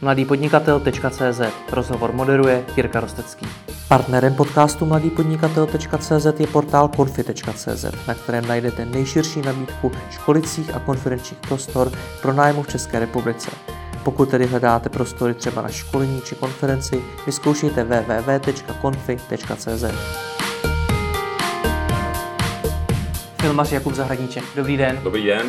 mladýpodnikatel.cz Rozhovor moderuje Jirka Rostecký. Partnerem podcastu mladýpodnikatel.cz je portál konfi.cz, na kterém najdete nejširší nabídku školicích a konferenčních prostor pro nájmu v České republice. Pokud tedy hledáte prostory třeba na školení či konferenci, vyzkoušejte www.konfi.cz. Filmař Jakub Zahradníček, dobrý den. Dobrý den.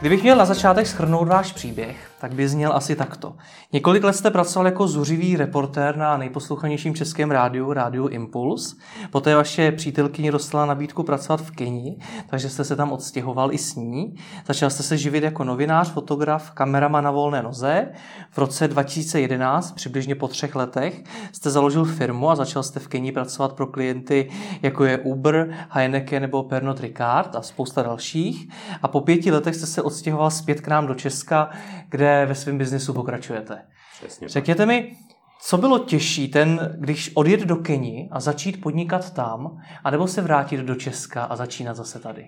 Kdybych měl na začátek schrnout váš příběh, tak by zněl asi takto. Několik let jste pracoval jako zuřivý reportér na nejposlouchanějším českém rádiu, rádiu Impuls. Poté vaše přítelkyně dostala nabídku pracovat v Keni, takže jste se tam odstěhoval i s ní. Začal jste se živit jako novinář, fotograf, kameraman na volné noze. V roce 2011, přibližně po třech letech, jste založil firmu a začal jste v Keni pracovat pro klienty, jako je Uber, Heineken nebo Pernod Ricard a spousta dalších. A po pěti letech jste se odstěhoval zpět k nám do Česka, kde ve svém biznesu pokračujete. Přesně Řekněte mi, co bylo těžší, ten, když odjet do Keni a začít podnikat tam, anebo se vrátit do Česka a začínat zase tady?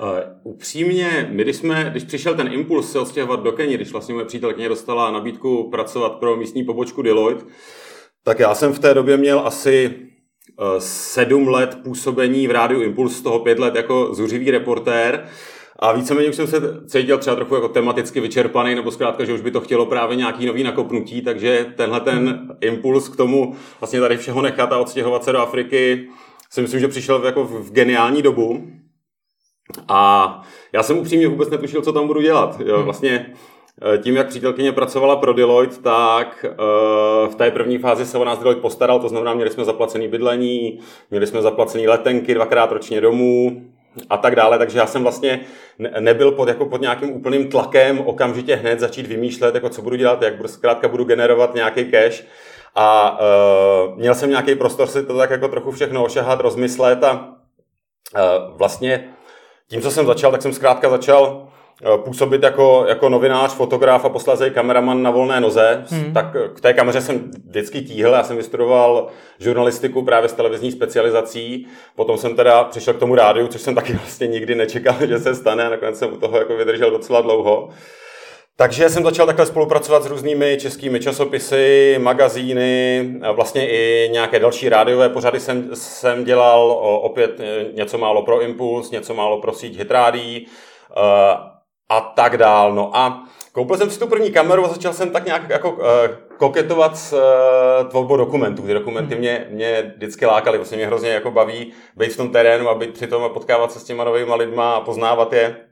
Uh, upřímně, my když, jsme, když přišel ten impuls se odstěhovat do Keni, když vlastně moje přítelkyně dostala nabídku pracovat pro místní pobočku Deloitte, tak já jsem v té době měl asi uh, sedm let působení v rádiu Impuls, z toho pět let jako zuřivý reportér. A víceméně už jsem se cítil třeba trochu jako tematicky vyčerpaný, nebo zkrátka, že už by to chtělo právě nějaký nový nakopnutí, takže tenhle ten impuls k tomu vlastně tady všeho nechat a odstěhovat se do Afriky si myslím, že přišel jako v geniální dobu. A já jsem upřímně vůbec netušil, co tam budu dělat. Jo, vlastně eh, tím, jak přítelkyně pracovala pro Deloitte, tak uh, v té první fázi se o nás Deloitte postaral, to znamená, měli jsme zaplacený bydlení, měli jsme zaplacený letenky dvakrát ročně domů, a tak dále, takže já jsem vlastně nebyl pod, jako pod nějakým úplným tlakem okamžitě hned začít vymýšlet, jako co budu dělat, jak budu, zkrátka budu generovat nějaký cash. A uh, měl jsem nějaký prostor si to tak jako trochu všechno ošahat, rozmyslet a uh, vlastně tím, co jsem začal, tak jsem zkrátka začal působit jako, jako novinář, fotograf a posléze kameraman na volné noze, hmm. tak k té kameře jsem vždycky tíhl. Já jsem vystudoval žurnalistiku právě s televizní specializací. Potom jsem teda přišel k tomu rádiu, což jsem taky vlastně nikdy nečekal, že se stane a nakonec jsem u toho jako vydržel docela dlouho. Takže jsem začal takhle spolupracovat s různými českými časopisy, magazíny, vlastně i nějaké další rádiové pořady jsem, jsem dělal, opět eh, něco málo pro Impuls, něco málo pro síť Hitrádí eh, a tak dál. No a koupil jsem si tu první kameru a začal jsem tak nějak jako uh, koketovat s uh, tvorbou dokumentů. Ty dokumenty mhm. mě, mě vždycky lákaly, vlastně mě hrozně jako baví být v tom terénu a být přitom a potkávat se s těma novými lidma a poznávat je.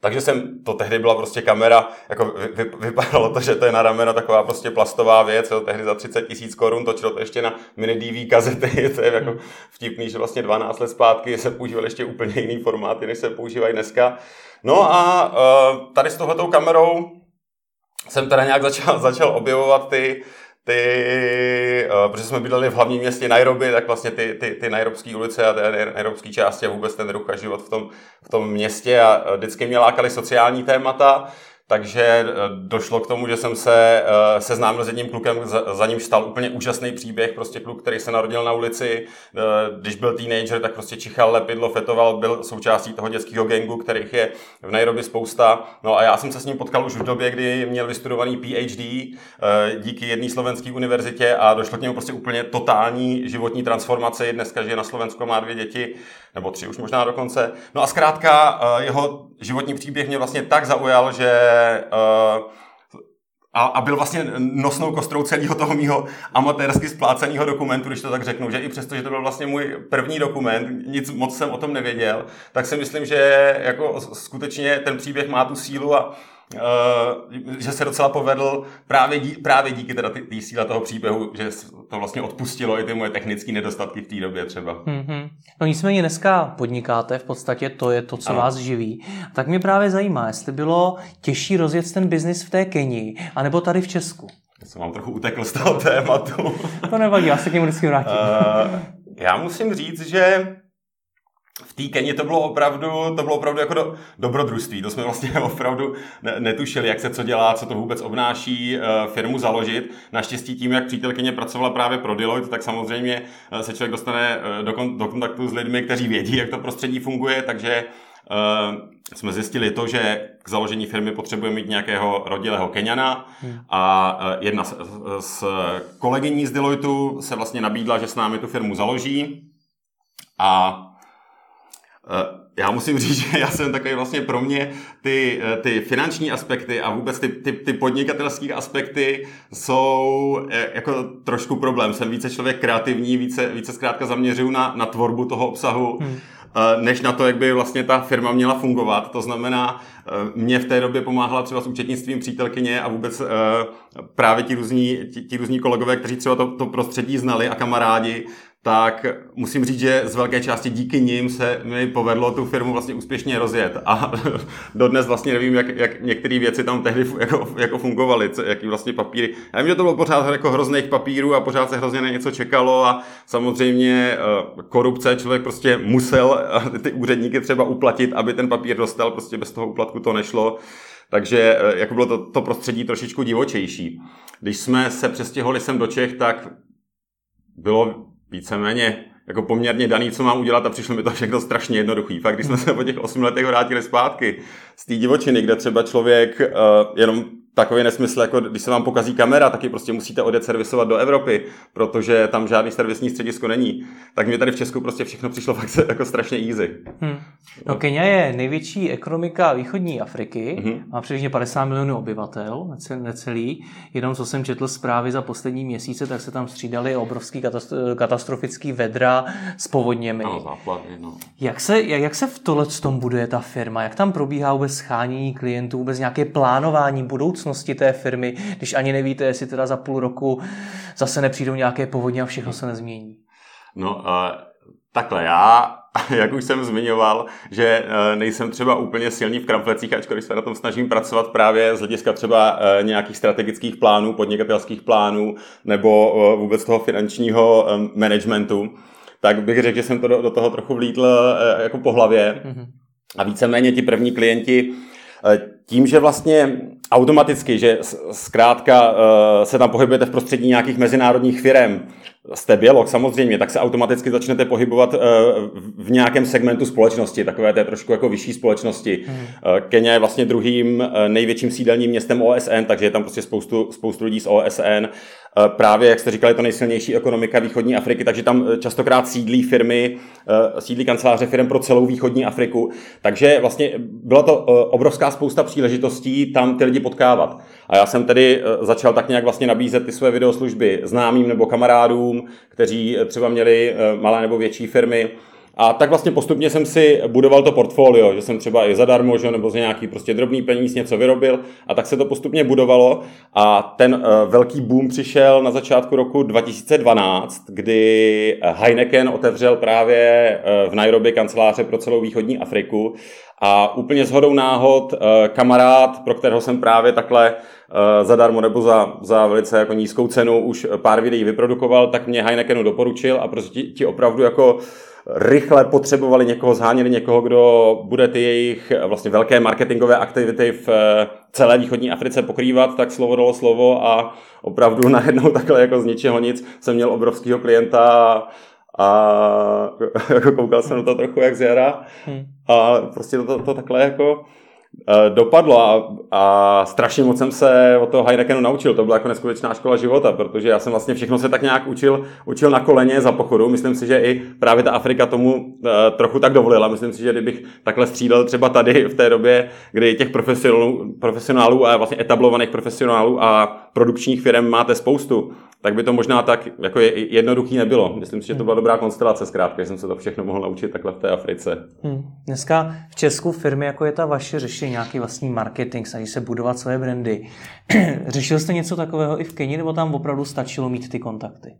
Takže jsem, to tehdy byla prostě kamera, jako vy, vypadalo to, že to je na rameno taková prostě plastová věc, jo, tehdy za 30 tisíc korun, točilo to ještě na mini DV kazety, to je jako vtipný, že vlastně 12 let zpátky se používaly ještě úplně jiný formáty, než se používají dneska. No a uh, tady s tohletou kamerou jsem teda nějak začal, začal objevovat ty, ty, uh, protože jsme bydleli v hlavním městě Nairobi, tak vlastně ty, ty, ty nairobské ulice a ty nairobské části a vůbec ten ruch a život v tom, v tom městě a vždycky mě lákaly sociální témata, takže eh, došlo k tomu, že jsem se uh, seznámil s jedním klukem, za, ním stal úplně úžasný příběh, prostě kluk, který se narodil na ulici, uh, když byl teenager, tak prostě čichal lepidlo, fetoval, byl součástí toho dětského gengu, kterých je v Nairobi spousta. No a já jsem se s ním potkal už v době, kdy měl vystudovaný PhD díky jedné slovenské univerzitě a došlo k němu prostě úplně totální životní transformaci. Dneska žije na Slovensku, má dvě děti, nebo tři už možná dokonce. No a zkrátka jeho životní příběh mě vlastně tak zaujal, že uh, a, a byl vlastně nosnou kostrou celého toho mýho amatérsky spláceného dokumentu, když to tak řeknu, že i přesto, že to byl vlastně můj první dokument, nic moc jsem o tom nevěděl, tak si myslím, že jako skutečně ten příběh má tu sílu a Uh, že se docela povedl právě, dí, právě díky teda té síle toho příběhu, že to vlastně odpustilo i ty moje technické nedostatky v té době třeba. Mm-hmm. No nicméně dneska podnikáte, v podstatě to je to, co ano. vás živí. Tak mě právě zajímá, jestli bylo těžší rozjet ten biznis v té Kenii, anebo tady v Česku. Já jsem vám trochu utekl z toho tématu. to nevadí, já se k němu vždycky vrátím. Uh, já musím říct, že v té Keni to bylo opravdu, to bylo opravdu jako do, dobrodružství. To jsme vlastně opravdu netušili, jak se co dělá, co to vůbec obnáší uh, firmu založit. Naštěstí tím, jak přítelkyně pracovala právě pro Deloitte, tak samozřejmě uh, se člověk dostane uh, do, kon, do kontaktu s lidmi, kteří vědí, jak to prostředí funguje, takže jsme zjistili to, že k založení firmy potřebujeme mít nějakého rodilého Keniana hmm. a jedna z, z kolegyní z Deloitu se vlastně nabídla, že s námi tu firmu založí a já musím říct, že já jsem takový vlastně pro mě ty, ty finanční aspekty a vůbec ty, ty, ty podnikatelské aspekty jsou e, jako trošku problém. Jsem více člověk kreativní, více, více zkrátka zaměřuju na, na tvorbu toho obsahu. Hmm než na to, jak by vlastně ta firma měla fungovat. To znamená, mě v té době pomáhala třeba s účetnictvím přítelkyně a vůbec právě ti různí, ti, ti různí kolegové, kteří třeba to, to prostředí znali a kamarádi, tak musím říct, že z velké části díky nim se mi povedlo tu firmu vlastně úspěšně rozjet. A dodnes vlastně nevím, jak, jak některé věci tam tehdy jako, jako fungovaly, co, jaký vlastně papíry. Já vím, že to bylo pořád jako hrozných papírů a pořád se hrozně na něco čekalo a samozřejmě eh, korupce, člověk prostě musel eh, ty úředníky třeba uplatit, aby ten papír dostal, prostě bez toho úplatku to nešlo. Takže eh, jako bylo to, to prostředí trošičku divočejší. Když jsme se přestěhovali sem do Čech, tak bylo víceméně jako poměrně daný, co mám udělat a přišlo mi to všechno strašně jednoduchý. Fakt, když jsme se po těch osmi letech vrátili zpátky z té divočiny, kde třeba člověk uh, jenom takový nesmysl, jako když se vám pokazí kamera, taky prostě musíte odjet servisovat do Evropy, protože tam žádný servisní středisko není. Tak mě tady v Česku prostě všechno přišlo fakt jako strašně easy. Hmm. No Kenia je největší ekonomika východní Afriky, hmm. má přibližně 50 milionů obyvatel, necelý. Jenom co jsem četl zprávy za poslední měsíce, tak se tam střídali obrovský katastrofický vedra s povodněmi. No, záplavy, no. Jak se, jak, jak se v tohle tom buduje ta firma? Jak tam probíhá vůbec schánění klientů, vůbec nějaké plánování budoucnosti? Budoucnosti té firmy, když ani nevíte, jestli teda za půl roku zase nepřijdou nějaké povodně a všechno se nezmění? No, uh, takhle, já, jak už jsem zmiňoval, že uh, nejsem třeba úplně silný v kramflecích, ačkoliv se na tom snažím pracovat právě z hlediska třeba uh, nějakých strategických plánů, podnikatelských plánů nebo uh, vůbec toho finančního managementu, tak bych řekl, že jsem to do, do toho trochu vlítl jako po hlavě. Mm-hmm. A víceméně ti první klienti tím, že vlastně automaticky, že zkrátka se tam pohybujete v prostředí nějakých mezinárodních firm, jste bělok samozřejmě, tak se automaticky začnete pohybovat v nějakém segmentu společnosti, takové té trošku jako vyšší společnosti. Hmm. Kenya je vlastně druhým největším sídelním městem OSN, takže je tam prostě spoustu, spoustu lidí z OSN. Právě, jak jste říkali, to nejsilnější ekonomika východní Afriky, takže tam častokrát sídlí firmy, sídlí kanceláře firm pro celou východní Afriku. Takže vlastně byla to obrovská spousta příležitostí tam ty lidi potkávat. A já jsem tedy začal tak nějak vlastně nabízet ty své videoslužby známým nebo kamarádům, kteří třeba měli malé nebo větší firmy a tak vlastně postupně jsem si budoval to portfolio, že jsem třeba i zadarmo, že, nebo za nějaký prostě drobný peníz něco vyrobil a tak se to postupně budovalo. A ten uh, velký boom přišel na začátku roku 2012, kdy Heineken otevřel právě uh, v Nairobi kanceláře pro celou východní Afriku. A úplně shodou náhod uh, kamarád, pro kterého jsem právě takhle zadarmo nebo za, za velice jako nízkou cenu už pár videí vyprodukoval, tak mě Heinekenu doporučil a prostě ti opravdu jako rychle potřebovali někoho, zháněli někoho, kdo bude ty jejich vlastně velké marketingové aktivity v eh, celé východní Africe pokrývat, tak slovo dalo slovo a opravdu najednou takhle jako z ničeho nic jsem měl obrovského klienta a jako koukal jsem na to trochu jak z jara hmm. a prostě to, to, to takhle jako Eh, dopadlo a, a strašně moc jsem se od toho Heinekenu naučil. To byla jako neskutečná škola života, protože já jsem vlastně všechno se tak nějak učil, učil na koleně za pochodu. Myslím si, že i právě ta Afrika tomu uh, trochu tak dovolila. Myslím si, že kdybych takhle střídal třeba tady v té době, kdy těch profesionálů, profesionálů a vlastně etablovaných profesionálů a produkčních firm máte spoustu, tak by to možná tak jako jednoduchý nebylo. Myslím si, že to byla dobrá konstelace zkrátka, že jsem se to všechno mohl naučit takhle v té Africe. Hmm. Dneska v Česku firmy, jako je ta vaše, řeší nějaký vlastní marketing, snaží se budovat své brandy. Řešil jste něco takového i v Keni, nebo tam opravdu stačilo mít ty kontakty?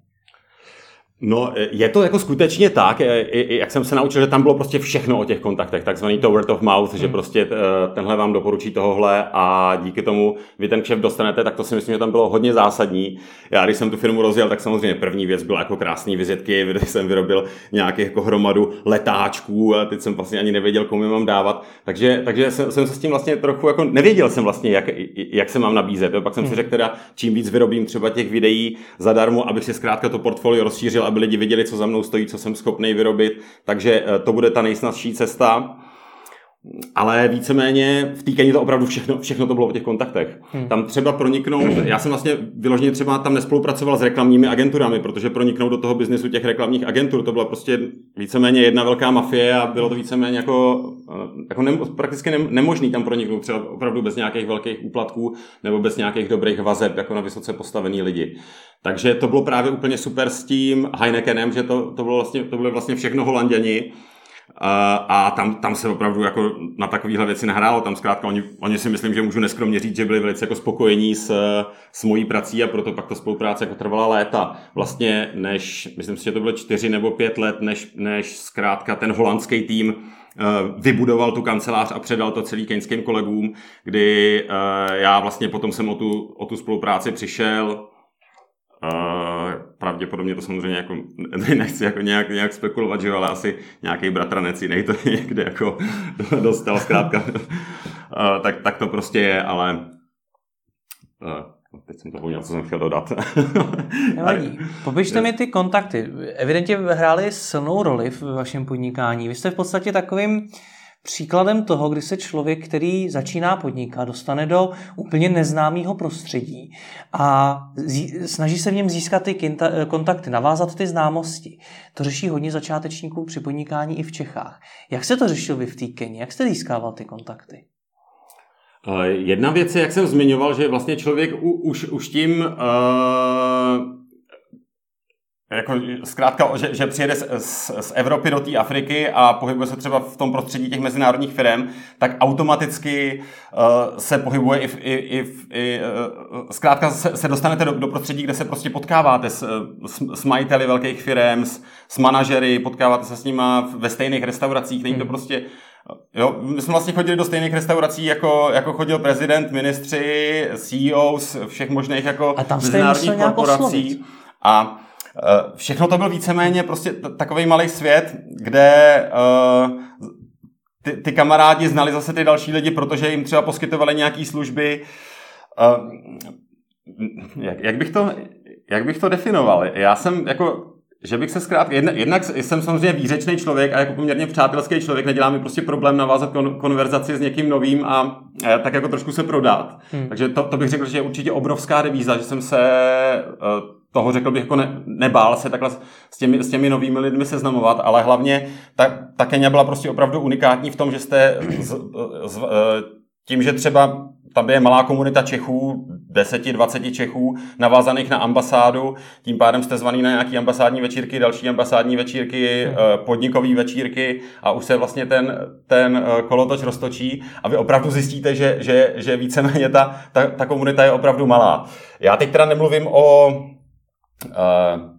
No, je to jako skutečně tak, jak jsem se naučil, že tam bylo prostě všechno o těch kontaktech, takzvaný to word of mouth, hmm. že prostě tenhle vám doporučí tohle a díky tomu vy ten kšef dostanete, tak to si myslím, že tam bylo hodně zásadní. Já, když jsem tu firmu rozjel, tak samozřejmě první věc byla jako krásný vizitky, kde jsem vyrobil nějaký jako hromadu letáčků a teď jsem vlastně ani nevěděl, komu je mám dávat. Takže, takže jsem, jsem se s tím vlastně trochu jako nevěděl jsem vlastně, jak, jak se mám nabízet. Pak jsem si hmm. řekl teda, čím víc vyrobím třeba těch videí zadarmo, abych si zkrátka to portfolio rozšířil aby lidi viděli, co za mnou stojí, co jsem schopný vyrobit. Takže eh, to bude ta nejsnazší cesta. Ale víceméně v té Keni to opravdu všechno, všechno to bylo o těch kontaktech. Hmm. Tam třeba proniknout, já jsem vlastně vyloženě třeba tam nespolupracoval s reklamními agenturami, protože proniknout do toho biznesu těch reklamních agentur, to byla prostě víceméně jedna velká mafie a bylo to víceméně jako, jako ne, prakticky nemožný tam proniknout třeba opravdu bez nějakých velkých úplatků nebo bez nějakých dobrých vazeb jako na vysoce postavený lidi. Takže to bylo právě úplně super s tím Heinekenem, že to, to, bylo vlastně, to byly vlastně všechno holanděni, a, tam, tam se opravdu jako na takovéhle věci nahrálo. Tam zkrátka oni, oni si myslím, že můžu neskromně říct, že byli velice jako spokojení s, s mojí prací a proto pak ta spolupráce jako trvala léta. Vlastně než, myslím si, že to bylo čtyři nebo pět let, než, než zkrátka ten holandský tým eh, vybudoval tu kancelář a předal to celý keňským kolegům, kdy eh, já vlastně potom jsem o tu, o tu spolupráci přišel, Uh, pravděpodobně to samozřejmě jako, nechci jako nějak, nějak spekulovat, že jo, ale asi nějaký bratranec jiný to někde jako dostal zkrátka. uh, tak, tak to prostě je, ale uh, teď jsem to poměl, co jsem chtěl dodat. Nevadí. Popište mi ty kontakty. Evidentně hrály silnou roli v vašem podnikání. Vy jste v podstatě takovým příkladem toho, kdy se člověk, který začíná podnikat, dostane do úplně neznámého prostředí a snaží se v něm získat ty kontakty, navázat ty známosti. To řeší hodně začátečníků při podnikání i v Čechách. Jak se to řešil vy v té Keni? Jak jste získával ty kontakty? Eh, jedna věc je, jak jsem zmiňoval, že vlastně člověk už, už tím uh jako zkrátka, že, že přijede z, z, z Evropy do té Afriky a pohybuje se třeba v tom prostředí těch mezinárodních firm, tak automaticky uh, se pohybuje i, v, i, i, i uh, zkrátka se, se dostanete do, do prostředí, kde se prostě potkáváte s, s, s majiteli velkých firm, s, s manažery, potkáváte se s nima ve stejných restauracích, není to hmm. prostě Jo, my jsme vlastně chodili do stejných restaurací, jako, jako chodil prezident, ministři, CEOs, všech možných jako a tam mezinárodních korporací. A všechno to byl víceméně prostě takový malý svět, kde uh, ty, ty kamarádi znali zase ty další lidi, protože jim třeba poskytovali nějaké služby. Uh, jak, jak, bych to, jak bych to definoval? Já jsem jako že bych se zkrátka, jednak, jednak jsem samozřejmě výřečný člověk a jako poměrně přátelský člověk, nedělá mi prostě problém navázat kon, konverzaci s někým novým a, a tak jako trošku se prodat. Hmm. Takže to, to bych řekl, že je určitě obrovská devíza, že jsem se toho řekl bych jako ne, nebál se takhle s těmi, s těmi novými lidmi seznamovat, ale hlavně ta, ta Kenia byla prostě opravdu unikátní v tom, že jste z, z, eh, tím, že třeba tam je malá komunita Čechů, 10-20 Čechů, navázaných na ambasádu, tím pádem jste zvaný na nějaké ambasádní večírky, další ambasádní večírky, hmm. Eh, podnikové večírky a už se vlastně ten, ten eh, kolotoč roztočí a vy opravdu zjistíte, že, že, že víceméně ta, ta, ta komunita je opravdu malá. Já teď teda nemluvím o Uh,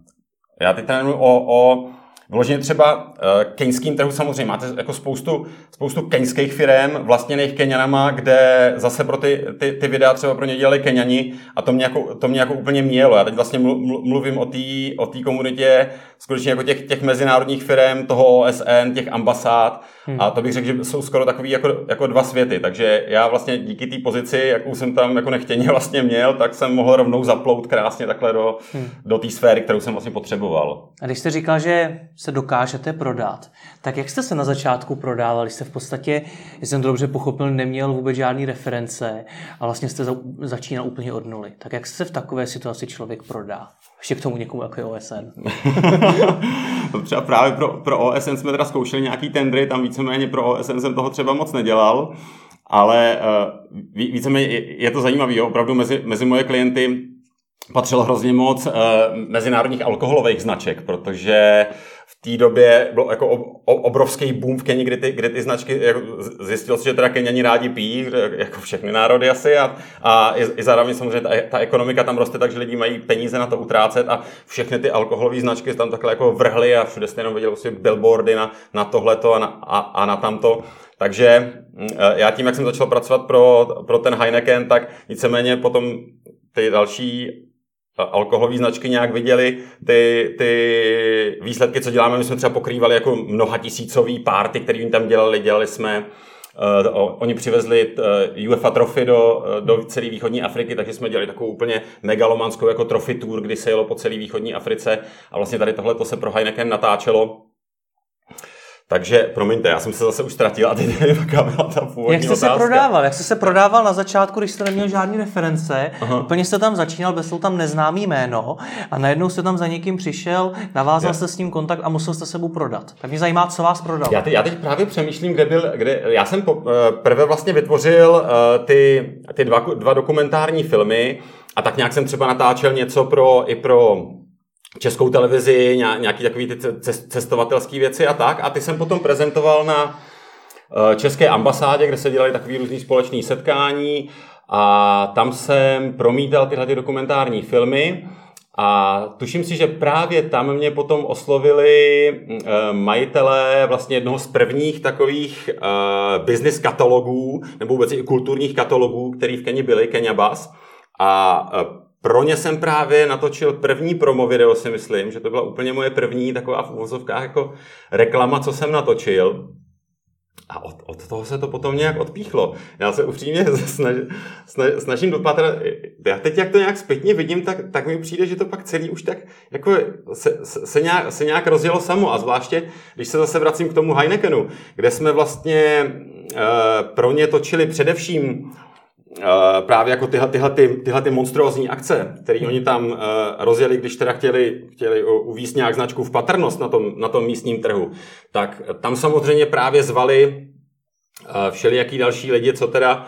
já teď tady o, o Vloženě třeba uh, keňským trhu samozřejmě máte jako spoustu, spoustu keňských firm vlastněných Keňanama, kde zase pro ty, ty, ty videa třeba pro ně dělali Keňani a to mě jako, to mě jako úplně mělo. Já teď vlastně mluvím o té o tý komunitě skutečně jako těch, těch mezinárodních firm, toho OSN, těch ambasád hmm. a to bych řekl, že jsou skoro takový jako, jako dva světy. Takže já vlastně díky té pozici, jakou jsem tam jako nechtěně vlastně měl, tak jsem mohl rovnou zaplout krásně takhle do, hmm. do té sféry, kterou jsem vlastně potřeboval. A když jste říkal, že se dokážete prodat. Tak jak jste se na začátku prodávali? Jste v podstatě, jestli jsem to dobře pochopil, neměl vůbec žádný reference a vlastně jste začínal úplně od nuly. Tak jak se v takové situaci člověk prodá? Ještě k tomu někomu jako je OSN. třeba právě pro, pro OSN jsme teda zkoušeli nějaký tendry, tam víceméně pro OSN jsem toho třeba moc nedělal, ale uh, víceméně je, to zajímavé, opravdu mezi, mezi moje klienty patřilo hrozně moc uh, mezinárodních alkoholových značek, protože té době byl jako obrovský boom v Keni, kdy ty, kdy ty značky, jako zjistil si, že teda Keniani rádi pijí, jako všechny národy asi a, a i, i zároveň samozřejmě ta, ta, ekonomika tam roste, takže lidi mají peníze na to utrácet a všechny ty alkoholové značky tam takhle jako vrhly a všude jste jenom viděl billboardy na, na tohleto a na, a, a na tamto. Takže mm, já tím, jak jsem začal pracovat pro, pro ten Heineken, tak víceméně potom ty další alkoholové značky nějak viděli ty, ty výsledky, co děláme. My jsme třeba pokrývali jako mnoha tisícový párty, který tam dělali. Dělali jsme Uh, oni přivezli uh, UEFA Trophy do, uh, do celé východní Afriky, takže jsme dělali takovou úplně megalomanskou jako trophy tour, kdy se jelo po celé východní Africe a vlastně tady tohle to se pro Heineken natáčelo. Takže, promiňte, já jsem se zase už ztratil a teď nevím, jaká byla ta původní Jak jste otázka. se prodával? Jak jste se prodával na začátku, když jste neměl žádný reference? Aha. Úplně jste tam začínal, byl tam neznámý jméno a najednou jste tam za někým přišel, navázal jste s ním kontakt a musel jste se mu prodat. Tak mě zajímá, co vás prodalo. Já, teď, já teď právě přemýšlím, kde byl, kde, já jsem po, eh, prvé vlastně vytvořil uh, ty, ty dva, dva dokumentární filmy a tak nějak jsem třeba natáčel něco pro, i pro českou televizi, nějaký takový ty cestovatelské věci a tak. A ty jsem potom prezentoval na eh, české ambasádě, kde se dělali takový různý společný setkání a tam jsem promítal tyhle ty dokumentární filmy. A tuším si, že právě tam mě potom oslovili eh, majitelé vlastně jednoho z prvních takových uh, business katalogů, nebo vůbec i kulturních katalogů, který v Keni byly, Kenya Bus. A pro ně jsem právě natočil první promo video, si myslím, že to byla úplně moje první taková v uvozovkách jako reklama, co jsem natočil. A od, od toho se to potom nějak odpíchlo. Já se upřímně snaž, snaž, snažím dopatrat. Já teď, jak to nějak zpětně vidím, tak, tak mi přijde, že to pak celý už tak jako se, se, se, nějak, se nějak rozjelo samo. A zvláště, když se zase vracím k tomu Heinekenu, kde jsme vlastně uh, pro ně točili především právě jako tyhle, tyhle, ty, tyhle ty monstrózní akce, které oni tam uh, rozjeli, když teda chtěli, chtěli uvíct nějak značku v patrnost na tom, na tom místním trhu, tak tam samozřejmě právě zvali uh, všelijaký další lidi, co teda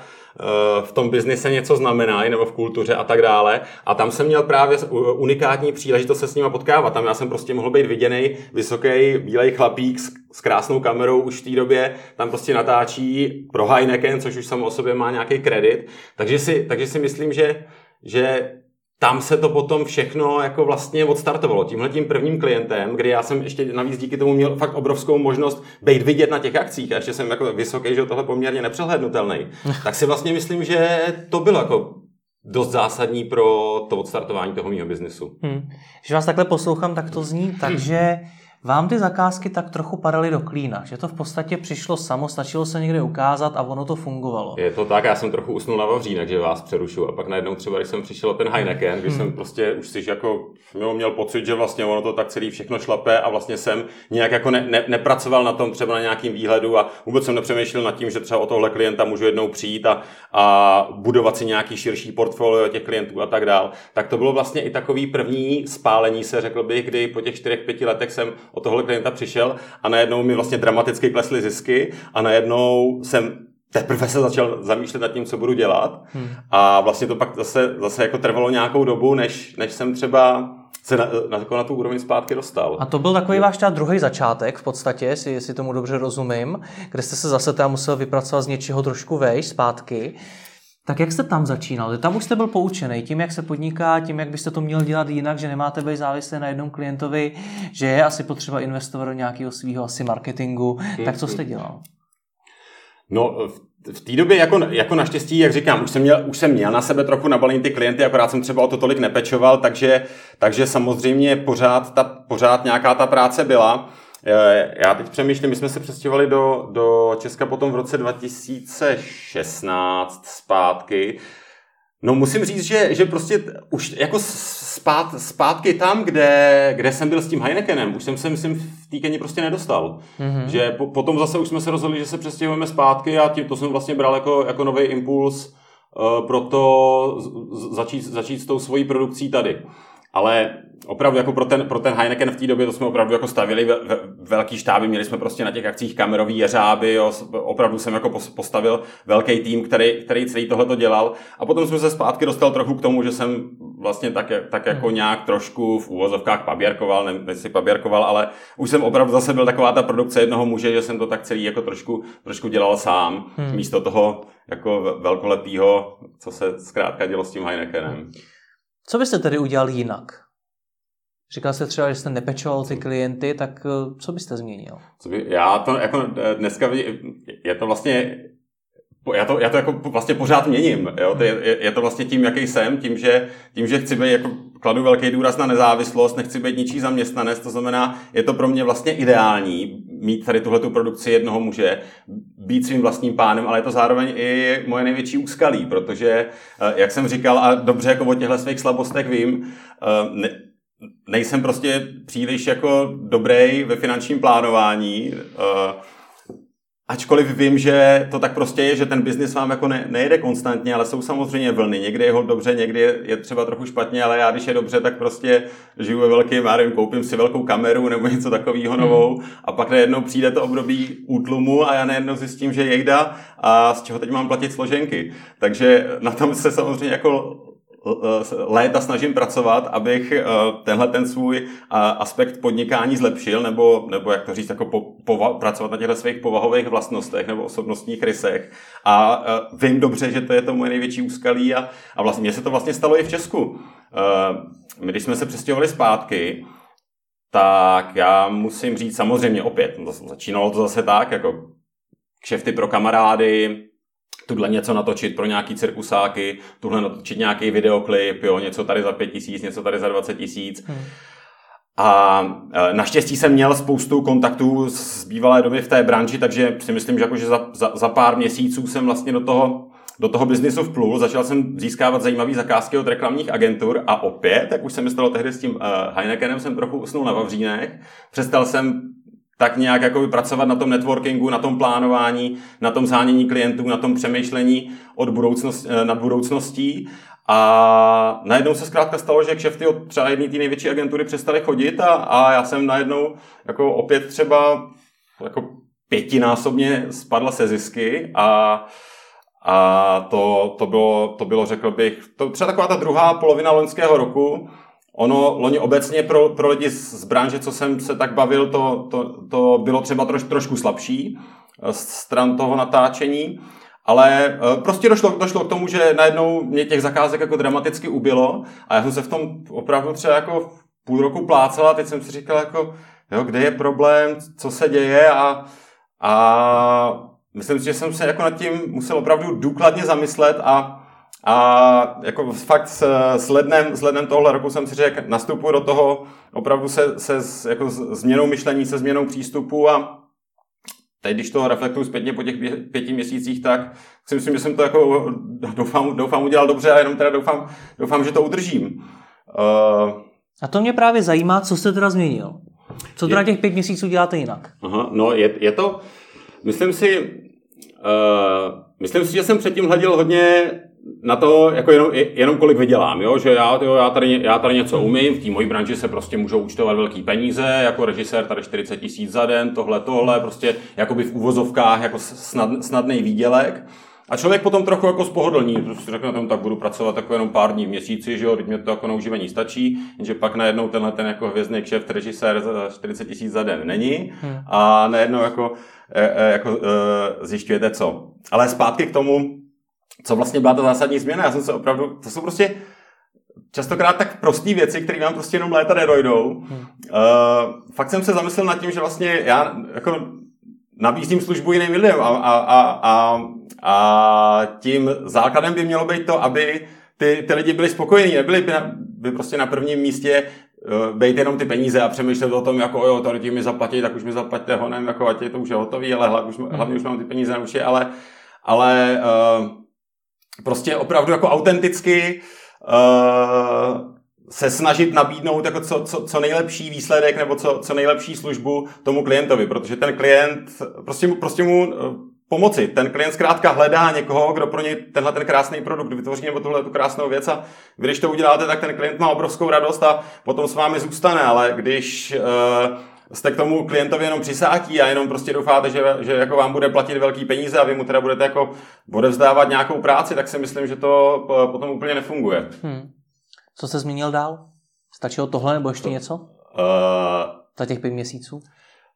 v tom biznise něco znamená, nebo v kultuře a tak dále. A tam jsem měl právě unikátní příležitost se s nima potkávat. Tam já jsem prostě mohl být viděný, vysoký, bílej chlapík s, s krásnou kamerou už v té době. Tam prostě natáčí pro Heineken, což už samo o sobě má nějaký kredit. Takže si, takže si myslím, že, že tam se to potom všechno jako vlastně odstartovalo. Tímhle tím prvním klientem, kdy já jsem ještě navíc díky tomu měl fakt obrovskou možnost být vidět na těch akcích a ještě jsem jako vysoký, že tohle poměrně nepřehlednutelný, tak si vlastně myslím, že to bylo jako dost zásadní pro to odstartování toho mého biznesu. Hmm. Když vás takhle poslouchám, tak to zní tak, že hmm vám ty zakázky tak trochu padaly do klína, že to v podstatě přišlo samo, stačilo se někde ukázat a ono to fungovalo. Je to tak, já jsem trochu usnul na Vavřínek, že vás přerušu a pak najednou třeba, když jsem přišel ten Heineken, když hmm. jsem prostě už si jako měl pocit, že vlastně ono to tak celý všechno šlape a vlastně jsem nějak jako ne, ne, nepracoval na tom třeba na nějakým výhledu a vůbec jsem nepřemýšlel nad tím, že třeba o tohle klienta můžu jednou přijít a, a budovat si nějaký širší portfolio těch klientů a tak dál. Tak to bylo vlastně i takový první spálení se, řekl bych, kdy po těch čtyřech, pěti letech jsem o tohle klienta přišel a najednou mi vlastně dramaticky klesly zisky a najednou jsem teprve se začal zamýšlet nad tím, co budu dělat. Hmm. A vlastně to pak zase, zase jako trvalo nějakou dobu, než, než jsem třeba se na, na, jako na tu úroveň zpátky dostal. A to byl takový váš druhý začátek v podstatě, jestli, jestli tomu dobře rozumím, kde jste se zase tam musel vypracovat z něčeho trošku vejš zpátky. Tak jak jste tam začínal? Tam už jste byl poučený tím, jak se podniká, tím, jak byste to měl dělat jinak, že nemáte být závislý na jednom klientovi, že je asi potřeba investovat do nějakého svého asi marketingu. Tak co jste dělal? No, v té době jako, jako naštěstí, jak říkám, už jsem, měl, už jsem měl na sebe trochu nabalení ty klienty, akorát jsem třeba o to tolik nepečoval, takže, takže samozřejmě pořád, ta, pořád nějaká ta práce byla. Eh, já teď přemýšlím, my jsme se přestěhovali do, do Česka potom v roce 2016 zpátky. No musím říct, že, že prostě už jako zpát, zpátky tam, kde, kde jsem byl s tím Heinekenem, už jsem se, myslím, v té Keni prostě nedostal. Mm-hmm. Že po, potom zase už jsme se rozhodli, že se přestěhujeme zpátky a tím to jsem vlastně bral jako, jako nový impuls uh, pro to začít, začít s tou svojí produkcí tady. Ale opravdu jako pro ten, pro ten Heineken v té době to jsme opravdu jako stavili ve, ve, velký štáby, měli jsme prostě na těch akcích kamerový jeřáby, jo, opravdu jsem jako postavil velký tým, který, který celý tohle to dělal a potom jsme se zpátky dostal trochu k tomu, že jsem vlastně tak, tak jako hmm. nějak trošku v úvozovkách paběrkoval, ne, si paběrkoval, ale už jsem opravdu zase byl taková ta produkce jednoho muže, že jsem to tak celý jako trošku, trošku dělal sám, hmm. místo toho jako velkolepého, co se zkrátka dělo s tím Heinekenem. Co byste tedy udělal jinak? Říkal jste třeba, že jste nepečoval ty klienty, tak eh, co byste změnil? Co by, já to jako eh, dneska je to vlastně já to, já to jako vlastně pořád měním. Jo? To je, je, to vlastně tím, jaký jsem, tím že, tím, že chci být, jako kladu velký důraz na nezávislost, nechci být ničí zaměstnanec, to znamená, je to pro mě vlastně ideální mít tady tuhle tu jednoho muže, být svým vlastním pánem, ale je to zároveň i moje největší úskalí, protože, eh, jak jsem říkal, a dobře jako o těchto svých slabostech vím, ne, nejsem prostě příliš jako dobrý ve finančním plánování. Uh, Ačkoliv vím, že to tak prostě je, že ten biznis vám jako ne, nejde konstantně, ale jsou samozřejmě vlny. Někdy je ho dobře, někdy je, je třeba trochu špatně, ale já když je dobře, tak prostě žiju ve velkým, já nevím, koupím si velkou kameru nebo něco takového novou hmm. a pak najednou přijde to období útlumu a já najednou zjistím, že jejda a z čeho teď mám platit složenky. Takže na tom se samozřejmě jako léta snažím pracovat, abych eh, tenhle ten svůj aspekt podnikání zlepšil, nebo, nebo jak to říct, jako po, pova, pracovat na těchto svých povahových vlastnostech nebo osobnostních rysech. A eh, vím dobře, že to je to moje největší úskalí a, a vlastně mně se to vlastně stalo i v Česku. Eh, my, když jsme se přestěhovali zpátky, tak já musím říct samozřejmě opět, no, začínalo to zase tak, jako kšefty pro kamarády, tuhle něco natočit pro nějaký cirkusáky, tuhle natočit nějaký videoklip, jo, něco tady za pět tisíc, něco tady za 20 tisíc. Hmm. A e, naštěstí jsem měl spoustu kontaktů z bývalé doby v té branži, takže si myslím, že, jako, že za, za, za pár měsíců jsem vlastně do toho, do toho biznisu vplul. Začal jsem získávat zajímavé zakázky od reklamních agentur a opět, jak už se mi stalo tehdy s tím uh, Heinekenem, jsem trochu usnul na Vavřínech. Přestal jsem tak nějak jako pracovat na tom networkingu, na tom plánování, na tom zánění klientů, na tom přemýšlení od budoucnost, eh, nad budoucností. A najednou se zkrátka stalo, že kšefty od třeba jedné té největší agentury přestaly chodit a, a já jsem najednou jako opět třeba jako pětinásobně spadla se zisky a, a to, to, bylo, to bylo, řekl bych, to třeba taková ta druhá polovina loňského roku, Ono loni obecně pro, pro lidi z branže, co jsem se tak bavil, to, to, to bylo třeba troš, trošku slabší eh, stran toho natáčení, ale eh, prostě došlo, došlo k tomu, že najednou mě těch zakázek jako dramaticky ubylo a já jsem se v tom opravdu třeba jako půl roku plácela, teď jsem si říkal jako, jo, kde je problém, co se děje a, a myslím si, že jsem se jako nad tím musel opravdu důkladně zamyslet a a jako fakt s, s, lednem, s lednem tohle roku jsem si řekl, nastupuji do toho opravdu se, se jako změnou myšlení, se změnou přístupu a teď, když to reflektuju zpětně po těch pěti měsících, tak si myslím, že jsem to jako doufám, doufám udělal dobře a jenom teda doufám, doufám že to udržím. Uh, a to mě právě zajímá, co jste teda změnil. Co teda je, těch pět měsíců děláte jinak? Aha, no je, je to, myslím si, uh, myslím si, že jsem předtím hleděl hodně na to, jako jenom, jenom kolik vydělám, jo? že já, jo, já, tady, já tady něco umím, v té mojí branži se prostě můžou účtovat velký peníze, jako režisér tady 40 tisíc za den, tohle, tohle, prostě jakoby v úvozovkách jako snad, snadný výdělek. A člověk potom trochu jako spohodlní, prostě řekne tomu, tak budu pracovat jako jenom pár dní v měsíci, že jo, teď mě to jako na uživení stačí, jenže pak najednou tenhle ten jako hvězdný kšeft režisér za 40 tisíc za den není hmm. a najednou jako, e, e, jako e, zjišťujete co. Ale zpátky k tomu, co vlastně byla ta zásadní změna. Já jsem se opravdu, to jsou prostě častokrát tak prosté věci, které vám prostě jenom léta nedojdou. Hmm. Uh, fakt jsem se zamyslel nad tím, že vlastně já jako nabízím službu jiným lidem a, a, a, a, a tím základem by mělo být to, aby ty, ty lidi byli spokojení, nebyli by, na, by prostě na prvním místě uh, být jenom ty peníze a přemýšlet o tom, jako jo, tady mi zaplatí, tak už mi zaplaťte ho, nevím, jako ať je to už je hotový, ale hlavně už, hlavně už mám ty peníze na uši, ale, ale uh, prostě opravdu jako autenticky uh, se snažit nabídnout jako co, co, co nejlepší výsledek nebo co, co nejlepší službu tomu klientovi, protože ten klient, prostě mu, prostě mu uh, pomoci. Ten klient zkrátka hledá někoho, kdo pro něj tenhle ten krásný produkt vytvoří nebo tuhle tu krásnou věc a když to uděláte, tak ten klient má obrovskou radost a potom s vámi zůstane, ale když uh, jste k tomu klientovi jenom přisátí a jenom prostě doufáte, že, že jako vám bude platit velký peníze a vy mu teda budete jako odevzdávat nějakou práci, tak si myslím, že to eh, potom úplně nefunguje. Hmm. Co se změnil dál? Stačilo tohle nebo ještě to, něco? Uh, Za těch pět měsíců?